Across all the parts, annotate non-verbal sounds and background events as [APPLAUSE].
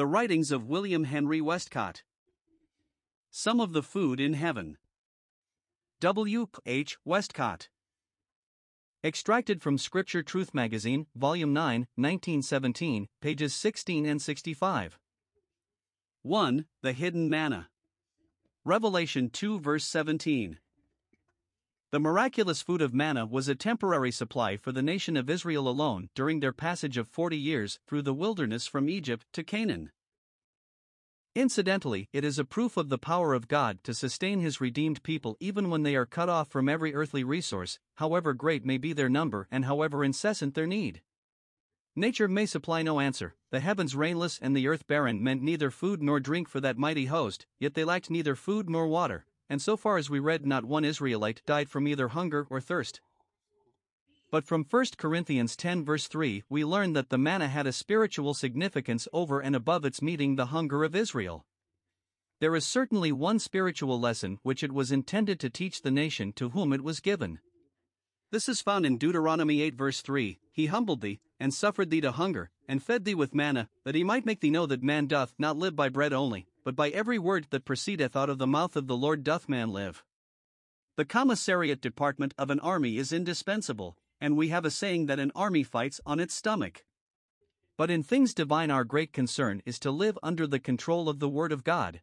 The writings of William Henry Westcott. Some of the Food in Heaven. W. H. Westcott. Extracted from Scripture Truth Magazine, Volume 9, 1917, pages 16 and 65. 1. The Hidden Manna. Revelation 2, verse 17. The miraculous food of manna was a temporary supply for the nation of Israel alone during their passage of 40 years through the wilderness from Egypt to Canaan. Incidentally, it is a proof of the power of God to sustain his redeemed people even when they are cut off from every earthly resource, however great may be their number and however incessant their need. Nature may supply no answer, the heavens rainless and the earth barren meant neither food nor drink for that mighty host, yet they lacked neither food nor water, and so far as we read, not one Israelite died from either hunger or thirst. But from 1 Corinthians 10 verse 3, we learn that the manna had a spiritual significance over and above its meeting the hunger of Israel. There is certainly one spiritual lesson which it was intended to teach the nation to whom it was given. This is found in Deuteronomy 8 verse 3 He humbled thee, and suffered thee to hunger, and fed thee with manna, that he might make thee know that man doth not live by bread only, but by every word that proceedeth out of the mouth of the Lord doth man live. The commissariat department of an army is indispensable, and we have a saying that an army fights on its stomach. But in things divine, our great concern is to live under the control of the Word of God.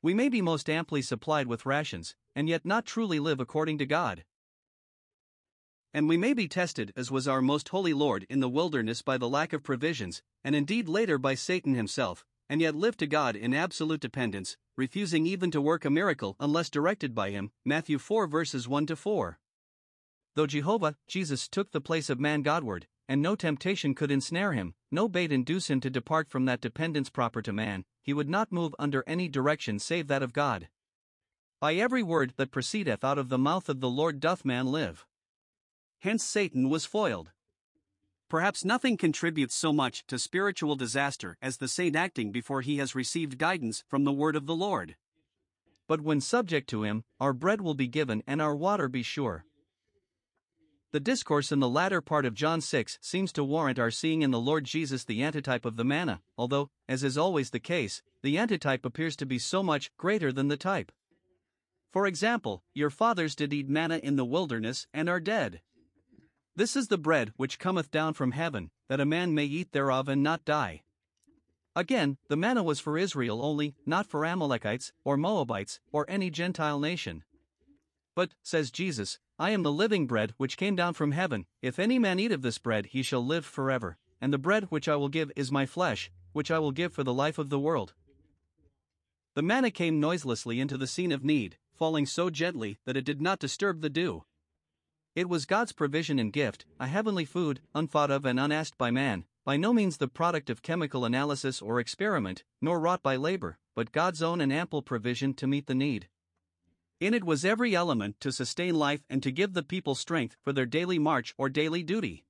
We may be most amply supplied with rations, and yet not truly live according to God. And we may be tested, as was our most holy Lord in the wilderness, by the lack of provisions, and indeed later by Satan himself, and yet live to God in absolute dependence, refusing even to work a miracle unless directed by Him. Matthew 4 verses 1 to 4. Though Jehovah, Jesus took the place of man Godward, and no temptation could ensnare him, no bait induce him to depart from that dependence proper to man, he would not move under any direction save that of God. By every word that proceedeth out of the mouth of the Lord doth man live. Hence Satan was foiled. Perhaps nothing contributes so much to spiritual disaster as the saint acting before he has received guidance from the word of the Lord. But when subject to him, our bread will be given and our water be sure. The discourse in the latter part of John 6 seems to warrant our seeing in the Lord Jesus the antitype of the manna, although, as is always the case, the antitype appears to be so much greater than the type. For example, your fathers did eat manna in the wilderness and are dead. This is the bread which cometh down from heaven, that a man may eat thereof and not die. Again, the manna was for Israel only, not for Amalekites, or Moabites, or any Gentile nation. But, says Jesus, I am the living bread which came down from heaven. If any man eat of this bread, he shall live forever. And the bread which I will give is my flesh, which I will give for the life of the world. The manna came noiselessly into the scene of need, falling so gently that it did not disturb the dew. It was God's provision and gift, a heavenly food, unthought of and unasked by man, by no means the product of chemical analysis or experiment, nor wrought by labor, but God's own and ample provision to meet the need. In it was every element to sustain life and to give the people strength for their daily march or daily duty.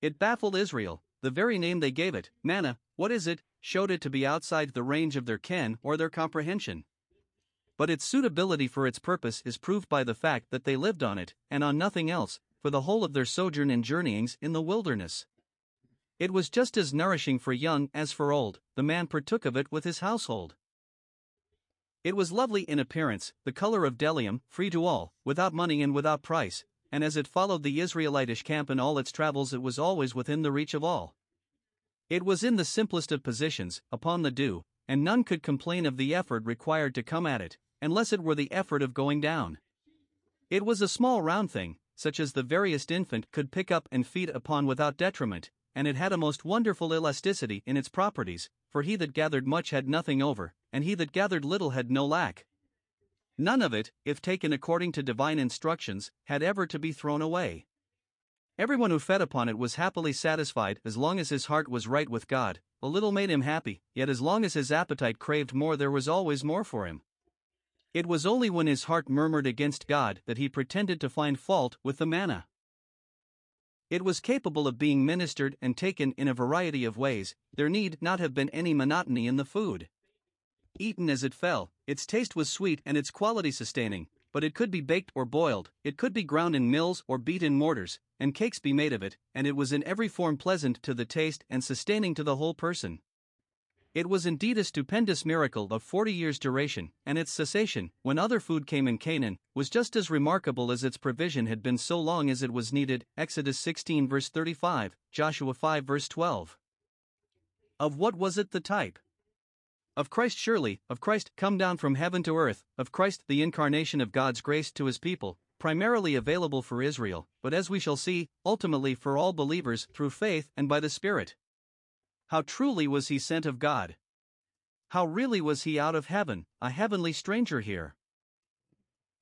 It baffled Israel, the very name they gave it, manna, what is it, showed it to be outside the range of their ken or their comprehension. But its suitability for its purpose is proved by the fact that they lived on it, and on nothing else, for the whole of their sojourn and journeyings in the wilderness. It was just as nourishing for young as for old, the man partook of it with his household. It was lovely in appearance, the color of bdellium, free to all, without money and without price, and as it followed the Israelitish camp in all its travels, it was always within the reach of all. It was in the simplest of positions, upon the dew, and none could complain of the effort required to come at it, unless it were the effort of going down. It was a small round thing, such as the veriest infant could pick up and feed upon without detriment, and it had a most wonderful elasticity in its properties, for he that gathered much had nothing over, and he that gathered little had no lack. None of it, if taken according to divine instructions, had ever to be thrown away. Everyone who fed upon it was happily satisfied as long as his heart was right with God. A little made him happy, yet as long as his appetite craved more, there was always more for him. It was only when his heart murmured against God that he pretended to find fault with the manna. It was capable of being ministered and taken in a variety of ways, there need not have been any monotony in the food. Eaten as it fell, its taste was sweet and its quality sustaining, but it could be baked or boiled, it could be ground in mills or beat in mortars, and cakes be made of it, and it was in every form pleasant to the taste and sustaining to the whole person. It was indeed a stupendous miracle of 40 years' duration, and its cessation, when other food came in Canaan, was just as remarkable as its provision had been so long as it was needed. Exodus 16 verse 35, Joshua 5 verse 12. Of what was it the type? Of Christ surely, of Christ come down from heaven to earth, of Christ the incarnation of God's grace to his people, primarily available for Israel, but as we shall see, ultimately for all believers through faith and by the Spirit. How truly was he sent of God? How really was he out of heaven, a heavenly stranger here?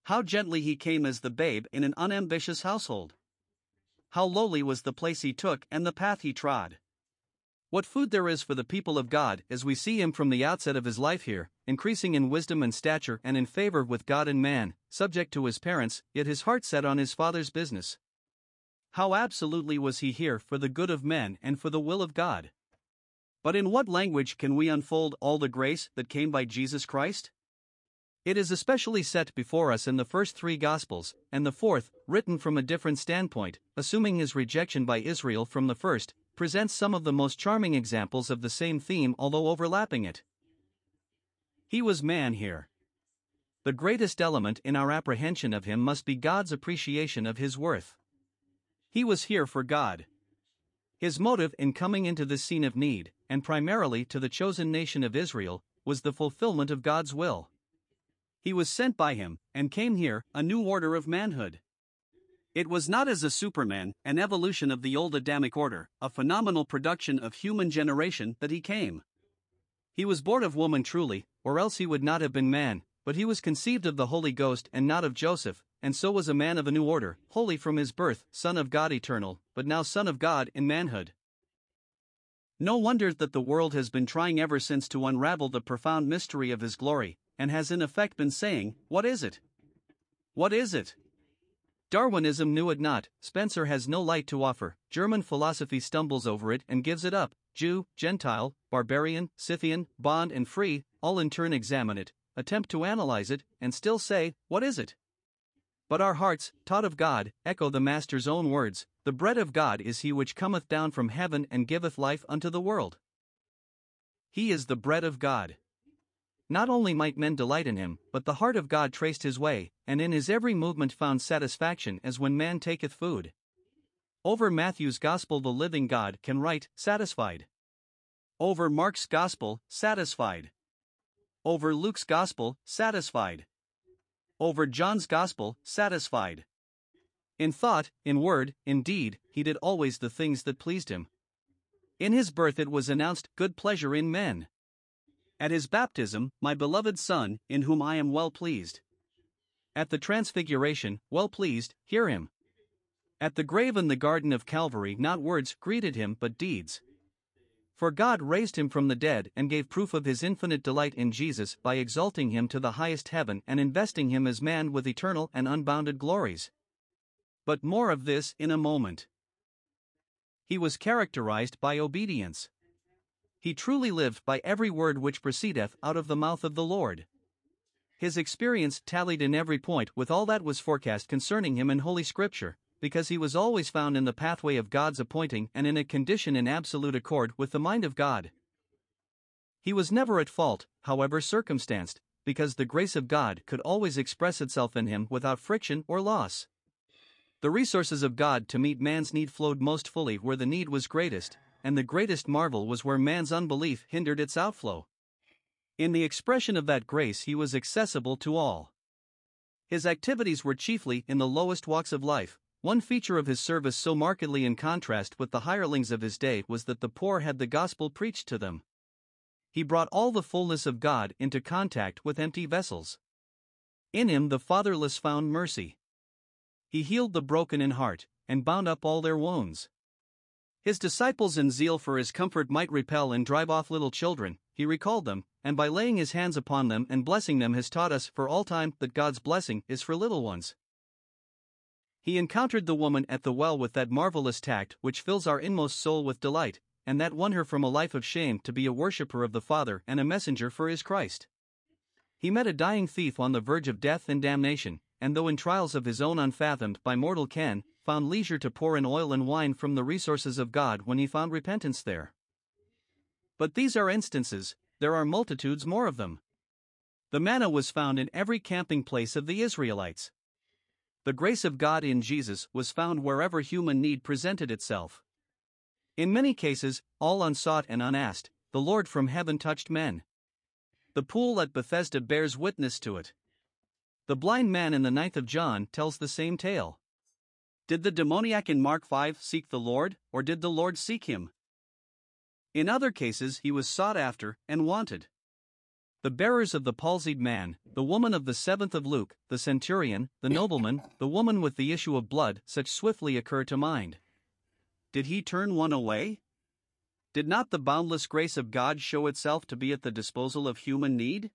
How gently he came as the babe in an unambitious household? How lowly was the place he took and the path he trod? What food there is for the people of God as we see him from the outset of his life here, increasing in wisdom and stature and in favor with God and man, subject to his parents, yet his heart set on his Father's business. How absolutely was he here for the good of men and for the will of God? But in what language can we unfold all the grace that came by Jesus Christ? It is especially set before us in the first three Gospels, and the fourth, written from a different standpoint, assuming his rejection by Israel from the first, presents some of the most charming examples of the same theme although overlapping it. He was man here. The greatest element in our apprehension of him must be God's appreciation of his worth. He was here for God. His motive in coming into this scene of need, and primarily to the chosen nation of Israel, was the fulfillment of God's will. He was sent by him, and came here, a new order of manhood. It was not as a superman, an evolution of the old Adamic order, a phenomenal production of human generation, that he came. He was born of woman truly, or else he would not have been man, but he was conceived of the Holy Ghost and not of Joseph, and so was a man of a new order, holy from his birth, Son of God eternal, but now Son of God in manhood. No wonder that the world has been trying ever since to unravel the profound mystery of his glory, and has in effect been saying, What is it? What is it? Darwinism knew it not, Spencer has no light to offer, German philosophy stumbles over it and gives it up, Jew, Gentile, barbarian, Scythian, bond, and free, all in turn examine it, attempt to analyze it, and still say, What is it? But our hearts, taught of God, echo the Master's own words The bread of God is he which cometh down from heaven and giveth life unto the world. He is the bread of God. Not only might men delight in him, but the heart of God traced his way, and in his every movement found satisfaction as when man taketh food. Over Matthew's Gospel, the living God can write, satisfied. Over Mark's Gospel, satisfied. Over Luke's Gospel, satisfied over John's Gospel, satisfied. In thought, in word, in deed, he did always the things that pleased him. In his birth it was announced good pleasure in men. At his baptism, my beloved Son, in whom I am well pleased. At the transfiguration, well pleased, hear him. At the grave in the Garden of Calvary, not words greeted him but deeds. For God raised him from the dead and gave proof of his infinite delight in Jesus by exalting him to the highest heaven and investing him as man with eternal and unbounded glories. But more of this in a moment. He was characterized by obedience. He truly lived by every word which proceedeth out of the mouth of the Lord. His experience tallied in every point with all that was forecast concerning him in Holy Scripture because he was always found in the pathway of God's appointing and in a condition in absolute accord with the mind of God. He was never at fault, however circumstanced, because the grace of God could always express itself in him without friction or loss. The resources of God to meet man's need flowed most fully where the need was greatest, and the greatest marvel was where man's unbelief hindered its outflow. In the expression of that grace, he was accessible to all. His activities were chiefly in the lowest walks of life, one feature of his service so markedly in contrast with the hirelings of his day was that the poor had the gospel preached to them. He brought all the fullness of God into contact with empty vessels. In him the fatherless found mercy. He healed the broken in heart, and bound up all their wounds. His disciples in zeal for his comfort might repel and drive off little children, he recalled them, and by laying his hands upon them and blessing them has taught us for all time that God's blessing is for little ones. He encountered the woman at the well with that marvelous tact which fills our inmost soul with delight, and that won her from a life of shame to be a worshipper of the Father and a messenger for his Christ. He met a dying thief on the verge of death and damnation, and though in trials of his own unfathomed by mortal ken, found leisure to pour in oil and wine from the resources of God when he found repentance there. But these are instances, there are multitudes more of them. The manna was found in every camping place of the Israelites. The grace of God in Jesus was found wherever human need presented itself. In many cases, all unsought and unasked, the Lord from heaven touched men. The pool at Bethesda bears witness to it. The blind man in the ninth of John tells the same tale. Did the demoniac in Mark 5 seek the Lord, or did the Lord seek him? In other cases, he was sought after and wanted. The bearers of the palsied man, the woman of the seventh of Luke, the centurion, the nobleman, the woman with the issue of blood, such swiftly occur to mind. Did he turn one away? Did not the boundless grace of God show itself to be at the disposal of human need?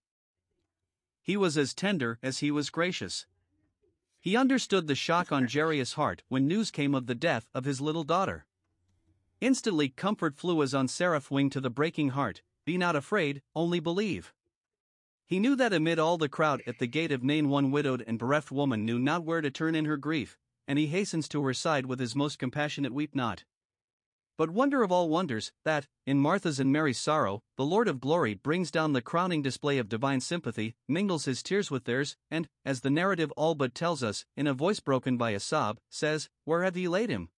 He was as tender as he was gracious. He understood the shock on Jairus' heart when news came of the death of his little daughter. Instantly, comfort flew as on seraph wing to the breaking heart Be not afraid, only believe. He knew that amid all the crowd at the gate of Nain, one widowed and bereft woman knew not where to turn in her grief, and he hastens to her side with his most compassionate weep not. But wonder of all wonders, that, in Martha's and Mary's sorrow, the Lord of glory brings down the crowning display of divine sympathy, mingles his tears with theirs, and, as the narrative all but tells us, in a voice broken by a sob, says, Where have ye laid him?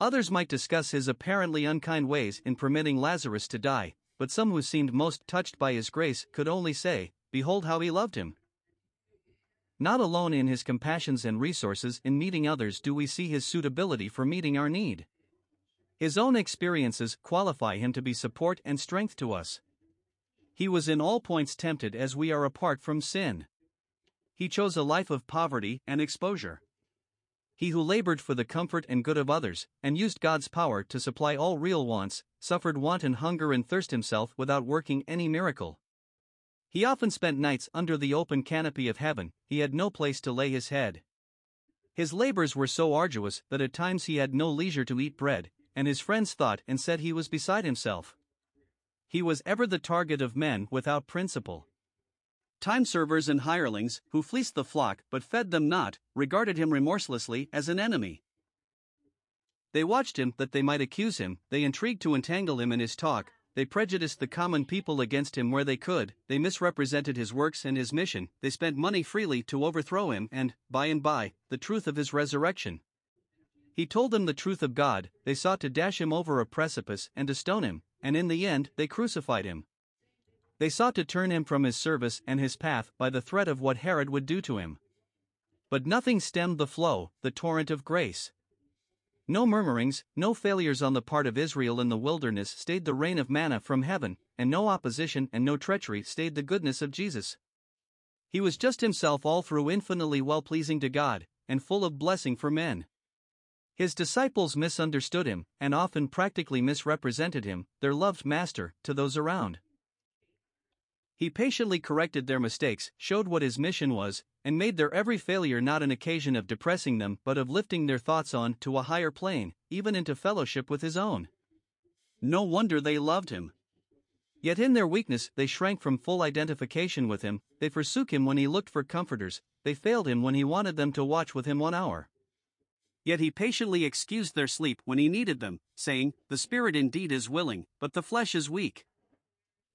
Others might discuss his apparently unkind ways in permitting Lazarus to die, but some who seemed most touched by his grace could only say, Behold how he loved him. Not alone in his compassions and resources in meeting others do we see his suitability for meeting our need. His own experiences qualify him to be support and strength to us. He was in all points tempted as we are apart from sin. He chose a life of poverty and exposure. He who labored for the comfort and good of others, and used God's power to supply all real wants, suffered want and hunger and thirst himself without working any miracle. He often spent nights under the open canopy of heaven, he had no place to lay his head. His labors were so arduous that at times he had no leisure to eat bread, and his friends thought and said he was beside himself. He was ever the target of men without principle. Time servers and hirelings, who fleeced the flock but fed them not, regarded him remorselessly as an enemy. They watched him that they might accuse him, they intrigued to entangle him in his talk, they prejudiced the common people against him where they could, they misrepresented his works and his mission, they spent money freely to overthrow him and, by and by, the truth of his resurrection. He told them the truth of God, they sought to dash him over a precipice and to stone him, and in the end they crucified him. They sought to turn him from his service and his path by the threat of what Herod would do to him. But nothing stemmed the flow, the torrent of grace. No murmurings, no failures on the part of Israel in the wilderness stayed the rain of manna from heaven, and no opposition and no treachery stayed the goodness of Jesus. He was just himself all through infinitely well pleasing to God, and full of blessing for men. His disciples misunderstood him, and often practically misrepresented him, their loved master, to those around. He patiently corrected their mistakes, showed what his mission was, and made their every failure not an occasion of depressing them but of lifting their thoughts on to a higher plane, even into fellowship with his own. No wonder they loved him. Yet in their weakness they shrank from full identification with him, they forsook him when he looked for comforters, they failed him when he wanted them to watch with him one hour. Yet he patiently excused their sleep when he needed them, saying, The spirit indeed is willing, but the flesh is weak.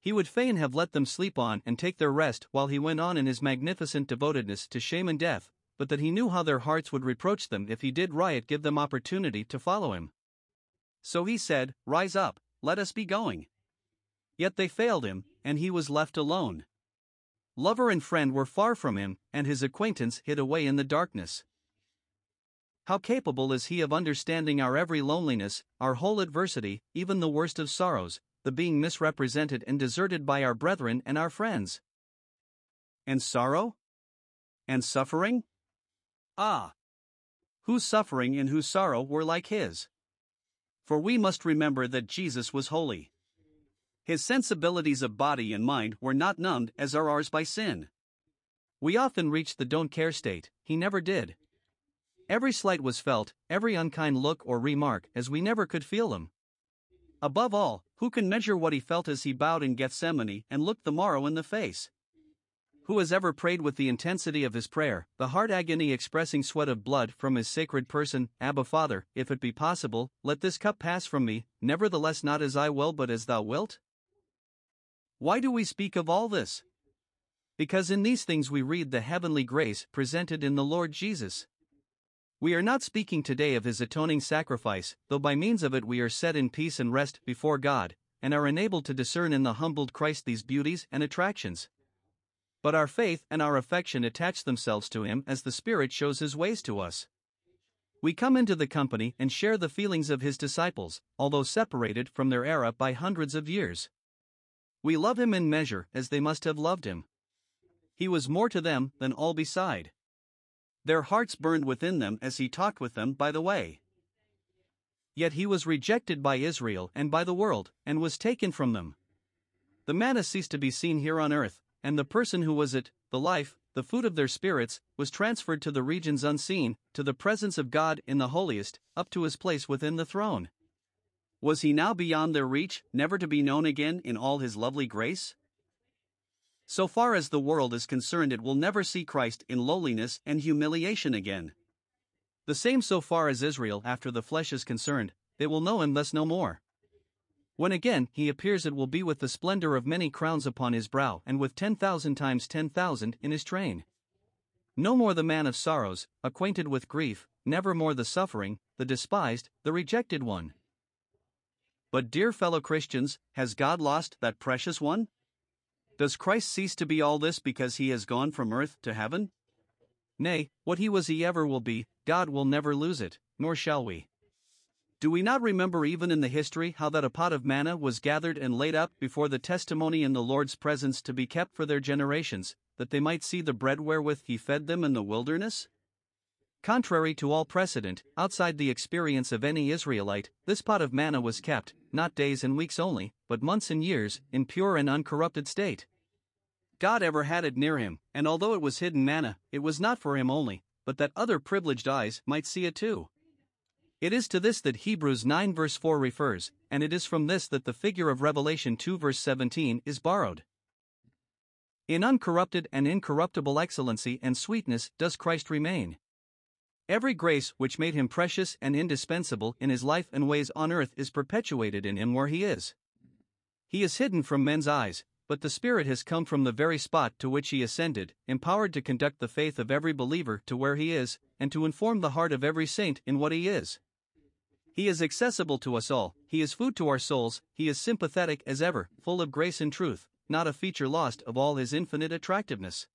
He would fain have let them sleep on and take their rest while he went on in his magnificent devotedness to shame and death, but that he knew how their hearts would reproach them if he did riot give them opportunity to follow him. So he said, Rise up, let us be going. Yet they failed him, and he was left alone. Lover and friend were far from him, and his acquaintance hid away in the darkness. How capable is he of understanding our every loneliness, our whole adversity, even the worst of sorrows, the being misrepresented and deserted by our brethren and our friends. And sorrow? And suffering? Ah! Whose suffering and whose sorrow were like his? For we must remember that Jesus was holy. His sensibilities of body and mind were not numbed as are ours by sin. We often reach the don't care state, he never did. Every slight was felt, every unkind look or remark, as we never could feel them. Above all, who can measure what he felt as he bowed in Gethsemane and looked the morrow in the face? Who has ever prayed with the intensity of his prayer, the heart agony expressing sweat of blood from his sacred person, Abba Father, if it be possible, let this cup pass from me, nevertheless not as I will but as thou wilt? Why do we speak of all this? Because in these things we read the heavenly grace presented in the Lord Jesus. We are not speaking today of his atoning sacrifice, though by means of it we are set in peace and rest before God, and are enabled to discern in the humbled Christ these beauties and attractions. But our faith and our affection attach themselves to him as the Spirit shows his ways to us. We come into the company and share the feelings of his disciples, although separated from their era by hundreds of years. We love him in measure as they must have loved him. He was more to them than all beside. Their hearts burned within them as he talked with them by the way. Yet he was rejected by Israel and by the world, and was taken from them. The manna ceased to be seen here on earth, and the person who was it, the life, the food of their spirits, was transferred to the regions unseen, to the presence of God in the holiest, up to his place within the throne. Was he now beyond their reach, never to be known again in all his lovely grace? So far as the world is concerned, it will never see Christ in lowliness and humiliation again. The same so far as Israel after the flesh is concerned, they will know him less no more. When again he appears, it will be with the splendor of many crowns upon his brow and with ten thousand times ten thousand in his train. No more the man of sorrows, acquainted with grief, never more the suffering, the despised, the rejected one. But, dear fellow Christians, has God lost that precious one? Does Christ cease to be all this because he has gone from earth to heaven? Nay, what he was he ever will be, God will never lose it, nor shall we. Do we not remember even in the history how that a pot of manna was gathered and laid up before the testimony in the Lord's presence to be kept for their generations, that they might see the bread wherewith he fed them in the wilderness? Contrary to all precedent, outside the experience of any Israelite, this pot of manna was kept, not days and weeks only, but months and years, in pure and uncorrupted state. God ever had it near him, and although it was hidden manna, it was not for him only, but that other privileged eyes might see it too. It is to this that Hebrews 9 verse 4 refers, and it is from this that the figure of Revelation 2 verse 17 is borrowed. In uncorrupted and incorruptible excellency and sweetness does Christ remain. Every grace which made him precious and indispensable in his life and ways on earth is perpetuated in him where he is. He is hidden from men's eyes, but the Spirit has come from the very spot to which he ascended, empowered to conduct the faith of every believer to where he is, and to inform the heart of every saint in what he is. He is accessible to us all, he is food to our souls, he is sympathetic as ever, full of grace and truth, not a feature lost of all his infinite attractiveness.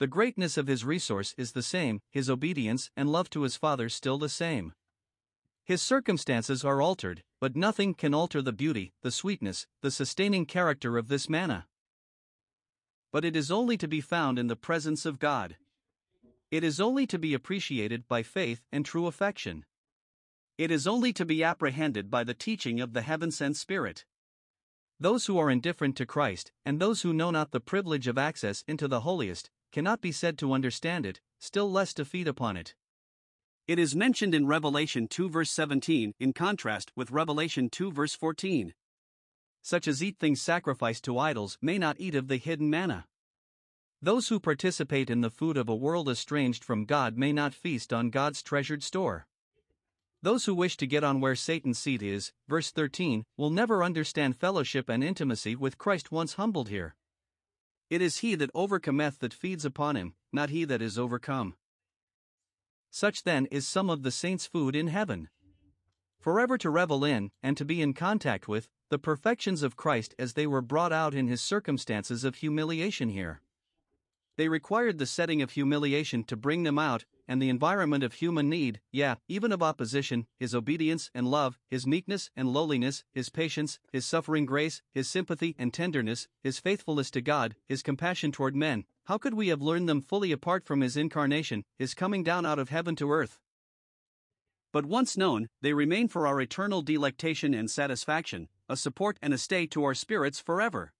The greatness of his resource is the same, his obedience and love to his Father still the same. His circumstances are altered, but nothing can alter the beauty, the sweetness, the sustaining character of this manna. But it is only to be found in the presence of God. It is only to be appreciated by faith and true affection. It is only to be apprehended by the teaching of the heaven sent Spirit. Those who are indifferent to Christ, and those who know not the privilege of access into the holiest, cannot be said to understand it, still less to feed upon it. It is mentioned in Revelation 2 verse 17 in contrast with Revelation 2 verse 14. Such as eat things sacrificed to idols may not eat of the hidden manna. Those who participate in the food of a world estranged from God may not feast on God's treasured store. Those who wish to get on where Satan's seat is, verse 13, will never understand fellowship and intimacy with Christ once humbled here. It is he that overcometh that feeds upon him, not he that is overcome. Such then is some of the saints' food in heaven. Forever to revel in, and to be in contact with, the perfections of Christ as they were brought out in his circumstances of humiliation here. They required the setting of humiliation to bring them out, and the environment of human need, yeah, even of opposition, his obedience and love, his meekness and lowliness, his patience, his suffering grace, his sympathy and tenderness, his faithfulness to God, his compassion toward men, how could we have learned them fully apart from his incarnation, his coming down out of heaven to earth? But once known, they remain for our eternal delectation and satisfaction, a support and a stay to our spirits forever.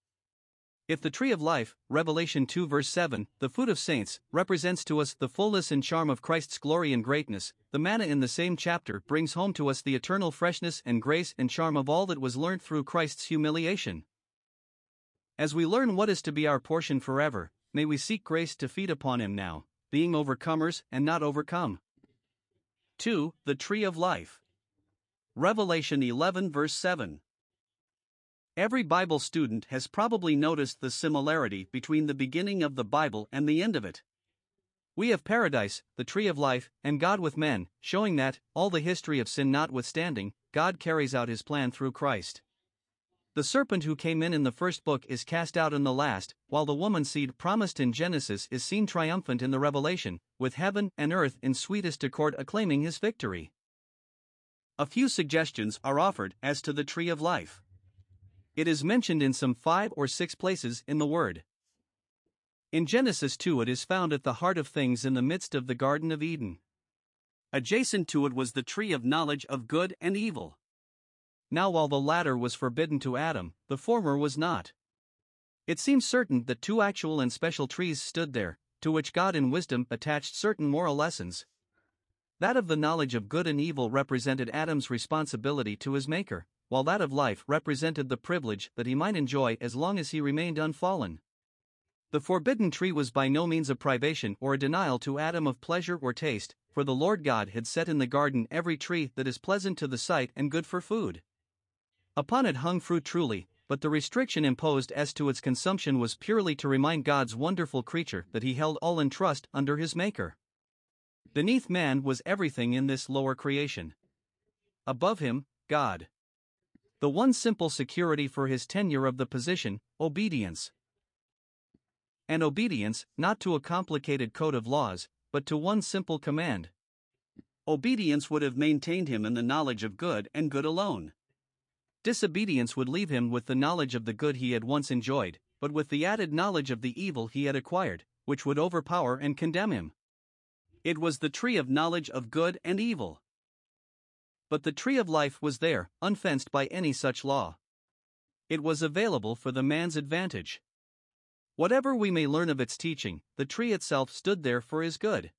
If the tree of life, Revelation 2 verse 7, the food of saints, represents to us the fullness and charm of Christ's glory and greatness, the manna in the same chapter brings home to us the eternal freshness and grace and charm of all that was learned through Christ's humiliation. As we learn what is to be our portion forever, may we seek grace to feed upon him now, being overcomers and not overcome. 2. The tree of life. Revelation 11 verse 7. Every Bible student has probably noticed the similarity between the beginning of the Bible and the end of it. We have paradise, the tree of life, and God with men, showing that, all the history of sin notwithstanding, God carries out his plan through Christ. The serpent who came in in the first book is cast out in the last, while the woman seed promised in Genesis is seen triumphant in the Revelation, with heaven and earth in sweetest accord acclaiming his victory. A few suggestions are offered as to the tree of life. It is mentioned in some five or six places in the Word. In Genesis 2, it is found at the heart of things in the midst of the Garden of Eden. Adjacent to it was the tree of knowledge of good and evil. Now, while the latter was forbidden to Adam, the former was not. It seems certain that two actual and special trees stood there, to which God in wisdom attached certain moral lessons. That of the knowledge of good and evil represented Adam's responsibility to his Maker, while that of life represented the privilege that he might enjoy as long as he remained unfallen. The forbidden tree was by no means a privation or a denial to Adam of pleasure or taste, for the Lord God had set in the garden every tree that is pleasant to the sight and good for food. Upon it hung fruit truly, but the restriction imposed as to its consumption was purely to remind God's wonderful creature that he held all in trust under his Maker. Beneath man was everything in this lower creation. Above him, God. The one simple security for his tenure of the position obedience. And obedience, not to a complicated code of laws, but to one simple command. Obedience would have maintained him in the knowledge of good and good alone. Disobedience would leave him with the knowledge of the good he had once enjoyed, but with the added knowledge of the evil he had acquired, which would overpower and condemn him. It was the tree of knowledge of good and evil. But the tree of life was there, unfenced by any such law. It was available for the man's advantage. Whatever we may learn of its teaching, the tree itself stood there for his good.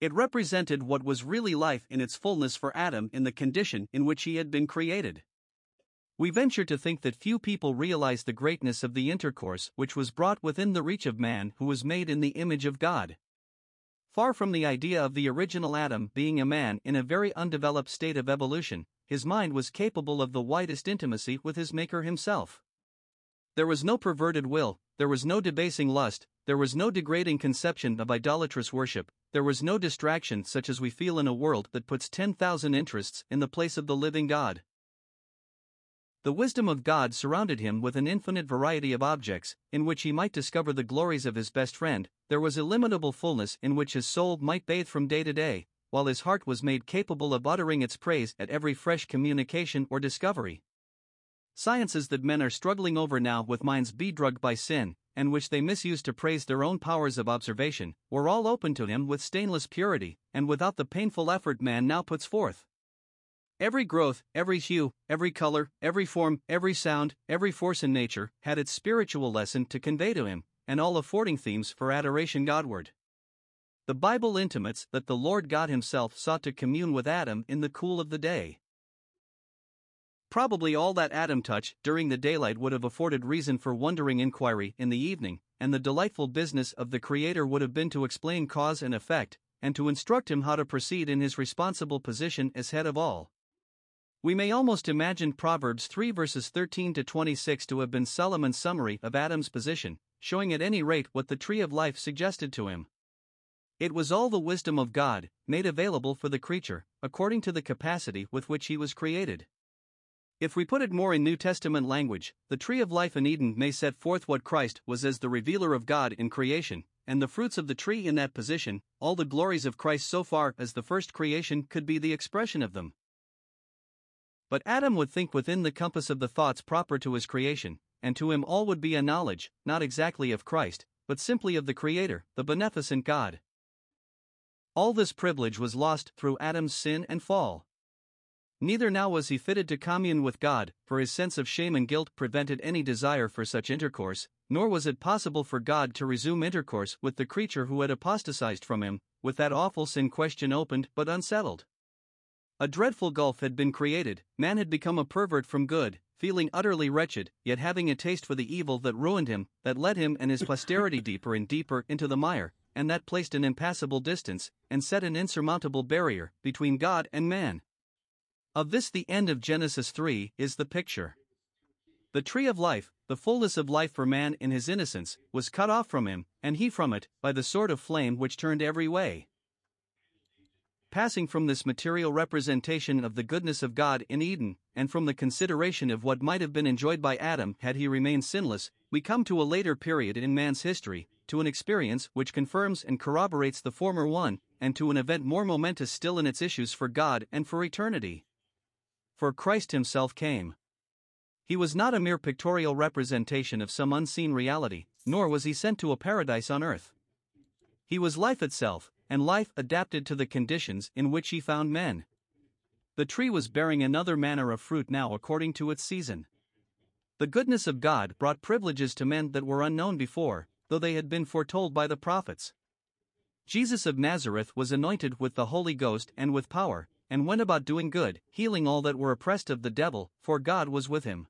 It represented what was really life in its fullness for Adam in the condition in which he had been created. We venture to think that few people realize the greatness of the intercourse which was brought within the reach of man who was made in the image of God. Far from the idea of the original Adam being a man in a very undeveloped state of evolution, his mind was capable of the widest intimacy with his Maker himself. There was no perverted will, there was no debasing lust, there was no degrading conception of idolatrous worship, there was no distraction such as we feel in a world that puts 10,000 interests in the place of the living God. The wisdom of God surrounded him with an infinite variety of objects, in which he might discover the glories of his best friend, there was illimitable fullness in which his soul might bathe from day to day, while his heart was made capable of uttering its praise at every fresh communication or discovery. Sciences that men are struggling over now with minds bedrugged by sin, and which they misuse to praise their own powers of observation, were all open to him with stainless purity, and without the painful effort man now puts forth. Every growth, every hue, every color, every form, every sound, every force in nature had its spiritual lesson to convey to him, and all affording themes for adoration Godward. The Bible intimates that the Lord God Himself sought to commune with Adam in the cool of the day. Probably all that Adam touched during the daylight would have afforded reason for wondering inquiry in the evening, and the delightful business of the Creator would have been to explain cause and effect, and to instruct him how to proceed in his responsible position as head of all. We may almost imagine Proverbs 3 verses 13 to 26 to have been Solomon's summary of Adam's position, showing at any rate what the tree of life suggested to him. It was all the wisdom of God, made available for the creature, according to the capacity with which he was created. If we put it more in New Testament language, the tree of life in Eden may set forth what Christ was as the revealer of God in creation, and the fruits of the tree in that position, all the glories of Christ so far as the first creation could be the expression of them. But Adam would think within the compass of the thoughts proper to his creation, and to him all would be a knowledge, not exactly of Christ, but simply of the Creator, the beneficent God. All this privilege was lost through Adam's sin and fall. Neither now was he fitted to commune with God, for his sense of shame and guilt prevented any desire for such intercourse, nor was it possible for God to resume intercourse with the creature who had apostatized from him, with that awful sin question opened but unsettled. A dreadful gulf had been created, man had become a pervert from good, feeling utterly wretched, yet having a taste for the evil that ruined him, that led him and his [LAUGHS] posterity deeper and deeper into the mire, and that placed an impassable distance, and set an insurmountable barrier, between God and man. Of this, the end of Genesis 3 is the picture. The tree of life, the fullness of life for man in his innocence, was cut off from him, and he from it, by the sword of flame which turned every way. Passing from this material representation of the goodness of God in Eden, and from the consideration of what might have been enjoyed by Adam had he remained sinless, we come to a later period in man's history, to an experience which confirms and corroborates the former one, and to an event more momentous still in its issues for God and for eternity. For Christ Himself came. He was not a mere pictorial representation of some unseen reality, nor was he sent to a paradise on earth. He was life itself, and life adapted to the conditions in which he found men. The tree was bearing another manner of fruit now according to its season. The goodness of God brought privileges to men that were unknown before, though they had been foretold by the prophets. Jesus of Nazareth was anointed with the Holy Ghost and with power, and went about doing good, healing all that were oppressed of the devil, for God was with him.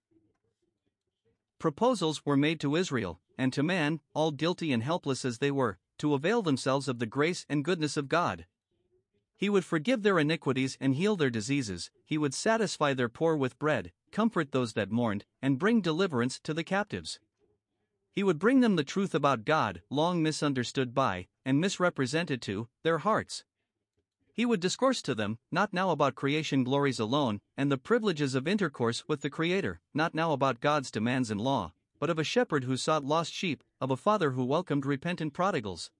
Proposals were made to Israel, and to man, all guilty and helpless as they were, to avail themselves of the grace and goodness of God. He would forgive their iniquities and heal their diseases, he would satisfy their poor with bread, comfort those that mourned, and bring deliverance to the captives. He would bring them the truth about God, long misunderstood by, and misrepresented to, their hearts. He would discourse to them, not now about creation glories alone, and the privileges of intercourse with the Creator, not now about God's demands and law, but of a shepherd who sought lost sheep, of a father who welcomed repentant prodigals.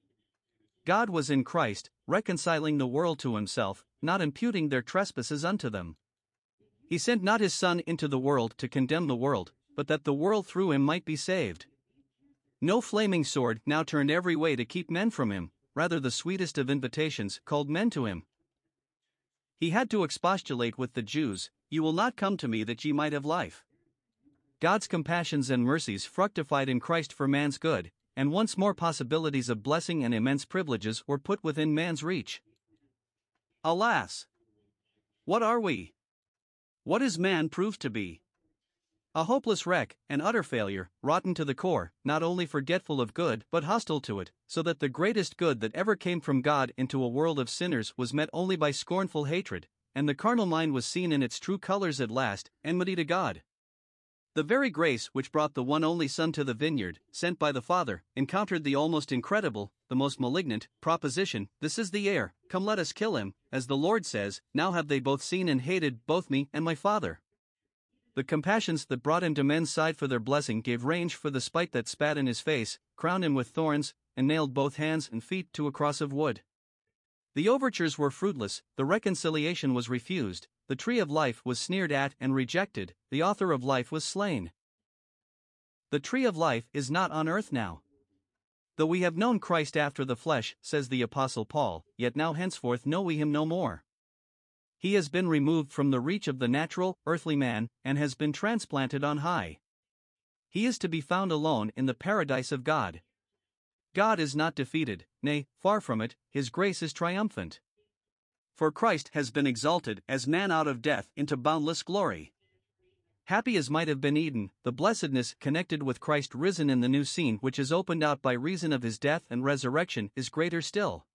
God was in Christ, reconciling the world to himself, not imputing their trespasses unto them. He sent not his Son into the world to condemn the world, but that the world through him might be saved. No flaming sword now turned every way to keep men from him, rather the sweetest of invitations, called men to him. He had to expostulate with the Jews, You will not come to me that ye might have life. God's compassions and mercies fructified in Christ for man's good, and once more possibilities of blessing and immense privileges were put within man's reach. Alas! What are we? What is man proved to be? A hopeless wreck, an utter failure, rotten to the core, not only forgetful of good but hostile to it, so that the greatest good that ever came from God into a world of sinners was met only by scornful hatred, and the carnal mind was seen in its true colors at last, enmity to God. The very grace which brought the one only Son to the vineyard, sent by the Father, encountered the almost incredible, the most malignant, proposition This is the heir, come let us kill him, as the Lord says, Now have they both seen and hated both me and my Father. The compassions that brought him to men's side for their blessing gave range for the spite that spat in his face, crowned him with thorns, and nailed both hands and feet to a cross of wood. The overtures were fruitless, the reconciliation was refused, the tree of life was sneered at and rejected, the author of life was slain. The tree of life is not on earth now. Though we have known Christ after the flesh, says the Apostle Paul, yet now henceforth know we him no more he has been removed from the reach of the natural, earthly man, and has been transplanted on high. He is to be found alone in the paradise of God. God is not defeated, nay, far from it, his grace is triumphant. For Christ has been exalted as man out of death into boundless glory. Happy as might have been Eden, the blessedness connected with Christ risen in the new scene which is opened out by reason of his death and resurrection is greater still.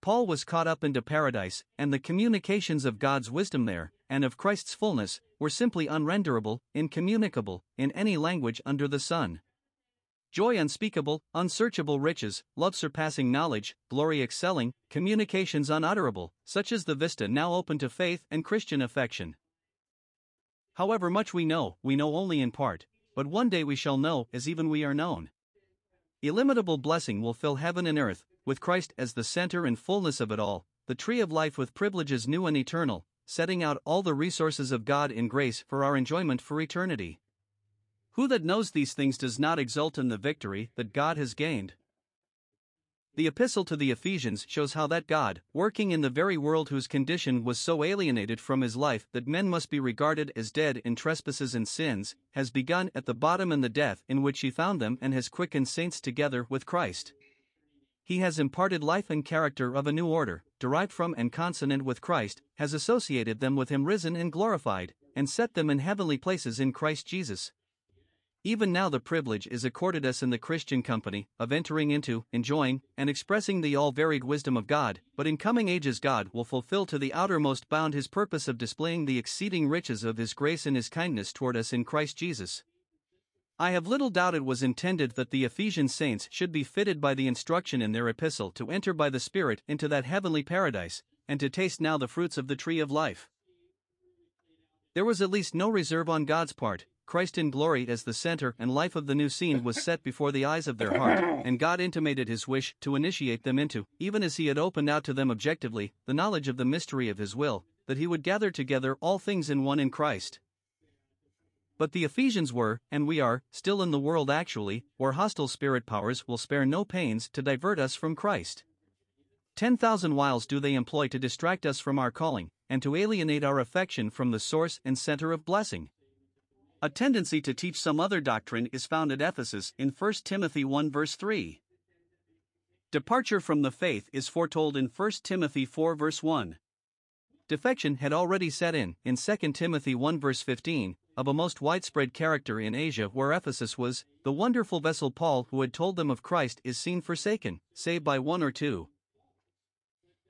Paul was caught up into paradise, and the communications of God's wisdom there, and of Christ's fullness, were simply unrenderable, incommunicable, in any language under the sun. Joy unspeakable, unsearchable riches, love surpassing knowledge, glory excelling, communications unutterable, such is the vista now open to faith and Christian affection. However much we know, we know only in part, but one day we shall know as even we are known. Illimitable blessing will fill heaven and earth, with Christ as the center and fullness of it all, the tree of life with privileges new and eternal, setting out all the resources of God in grace for our enjoyment for eternity. Who that knows these things does not exult in the victory that God has gained? The epistle to the Ephesians shows how that God, working in the very world whose condition was so alienated from his life that men must be regarded as dead in trespasses and sins, has begun at the bottom in the death in which he found them and has quickened saints together with Christ. He has imparted life and character of a new order, derived from and consonant with Christ, has associated them with Him risen and glorified, and set them in heavenly places in Christ Jesus. Even now, the privilege is accorded us in the Christian company of entering into, enjoying, and expressing the all varied wisdom of God, but in coming ages, God will fulfill to the outermost bound His purpose of displaying the exceeding riches of His grace and His kindness toward us in Christ Jesus. I have little doubt it was intended that the Ephesian saints should be fitted by the instruction in their epistle to enter by the Spirit into that heavenly paradise, and to taste now the fruits of the tree of life. There was at least no reserve on God's part, Christ in glory as the center and life of the new scene was set before the eyes of their heart, and God intimated his wish to initiate them into, even as he had opened out to them objectively, the knowledge of the mystery of his will, that he would gather together all things in one in Christ. But the Ephesians were, and we are, still in the world actually, where hostile spirit powers will spare no pains to divert us from Christ. Ten thousand wiles do they employ to distract us from our calling, and to alienate our affection from the source and center of blessing. A tendency to teach some other doctrine is found at Ephesus in 1 Timothy 1 verse 3. Departure from the faith is foretold in 1 Timothy 4 verse 1. Defection had already set in, in 2 Timothy 1 verse 15, of a most widespread character in Asia where Ephesus was, the wonderful vessel Paul who had told them of Christ is seen forsaken, save by one or two.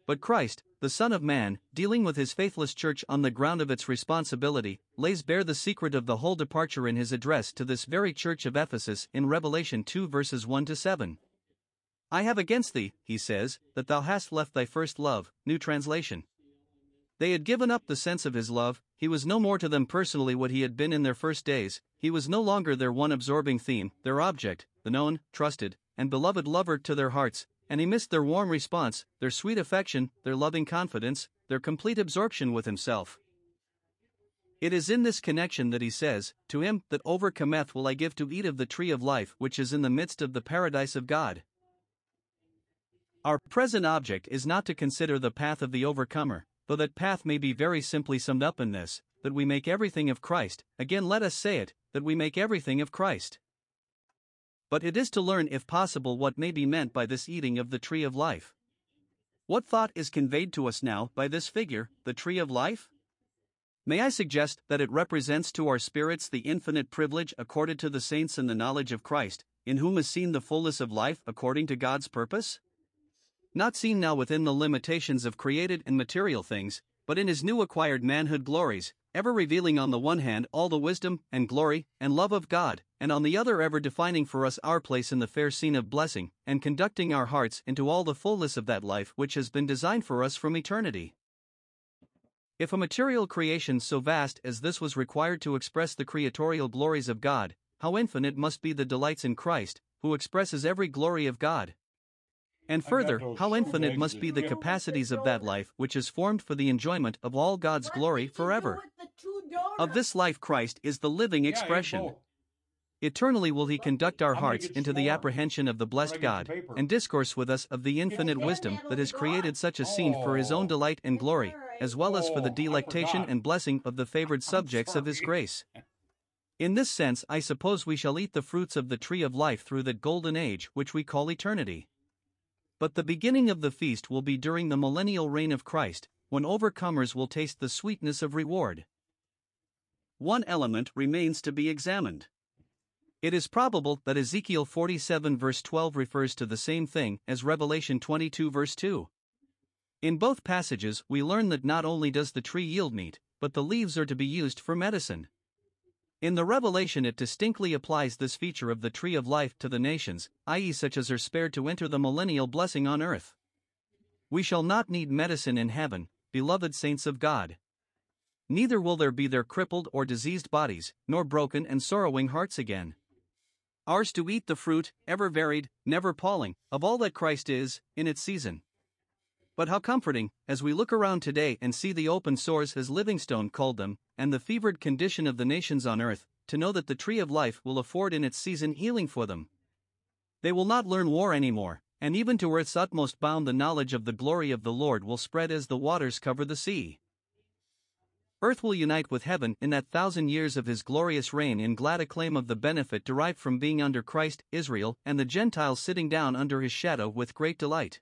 But Christ, the Son of Man, dealing with his faithless church on the ground of its responsibility, lays bare the secret of the whole departure in his address to this very church of Ephesus in Revelation 2 verses 1 to 7. I have against thee, he says, that thou hast left thy first love, new translation. They had given up the sense of his love, he was no more to them personally what he had been in their first days, he was no longer their one absorbing theme, their object, the known, trusted, and beloved lover to their hearts, and he missed their warm response, their sweet affection, their loving confidence, their complete absorption with himself. It is in this connection that he says, To him that overcometh will I give to eat of the tree of life which is in the midst of the paradise of God. Our present object is not to consider the path of the overcomer, though that path may be very simply summed up in this that we make everything of Christ, again let us say it, that we make everything of Christ. But it is to learn, if possible, what may be meant by this eating of the tree of life. What thought is conveyed to us now by this figure, the tree of life? May I suggest that it represents to our spirits the infinite privilege accorded to the saints in the knowledge of Christ, in whom is seen the fullness of life according to God's purpose? not seen now within the limitations of created and material things, but in his new acquired manhood glories, ever revealing on the one hand all the wisdom and glory and love of God, and on the other ever defining for us our place in the fair scene of blessing, and conducting our hearts into all the fullness of that life which has been designed for us from eternity. If a material creation so vast as this was required to express the creatorial glories of God, how infinite must be the delights in Christ, who expresses every glory of God. And further, how infinite must be the capacities of that life which is formed for the enjoyment of all God's glory forever. Of this life, Christ is the living expression. Eternally will He conduct our hearts into the apprehension of the blessed God, and discourse with us of the infinite wisdom that has created such a scene for His own delight and glory, as well as for the delectation and blessing of the favored subjects of His grace. In this sense, I suppose we shall eat the fruits of the tree of life through that golden age which we call eternity. But the beginning of the feast will be during the millennial reign of Christ, when overcomers will taste the sweetness of reward. One element remains to be examined. It is probable that Ezekiel 47 verse 12 refers to the same thing as Revelation 22 verse 2. In both passages, we learn that not only does the tree yield meat, but the leaves are to be used for medicine. In the Revelation, it distinctly applies this feature of the tree of life to the nations, i.e., such as are spared to enter the millennial blessing on earth. We shall not need medicine in heaven, beloved saints of God. Neither will there be their crippled or diseased bodies, nor broken and sorrowing hearts again. Ours to eat the fruit, ever varied, never palling, of all that Christ is, in its season. But how comforting, as we look around today and see the open sores, as Livingstone called them, and the fevered condition of the nations on earth, to know that the tree of life will afford in its season healing for them. They will not learn war any more, and even to earth's utmost bound the knowledge of the glory of the Lord will spread as the waters cover the sea. Earth will unite with heaven in that thousand years of his glorious reign in glad acclaim of the benefit derived from being under Christ, Israel, and the Gentiles sitting down under his shadow with great delight.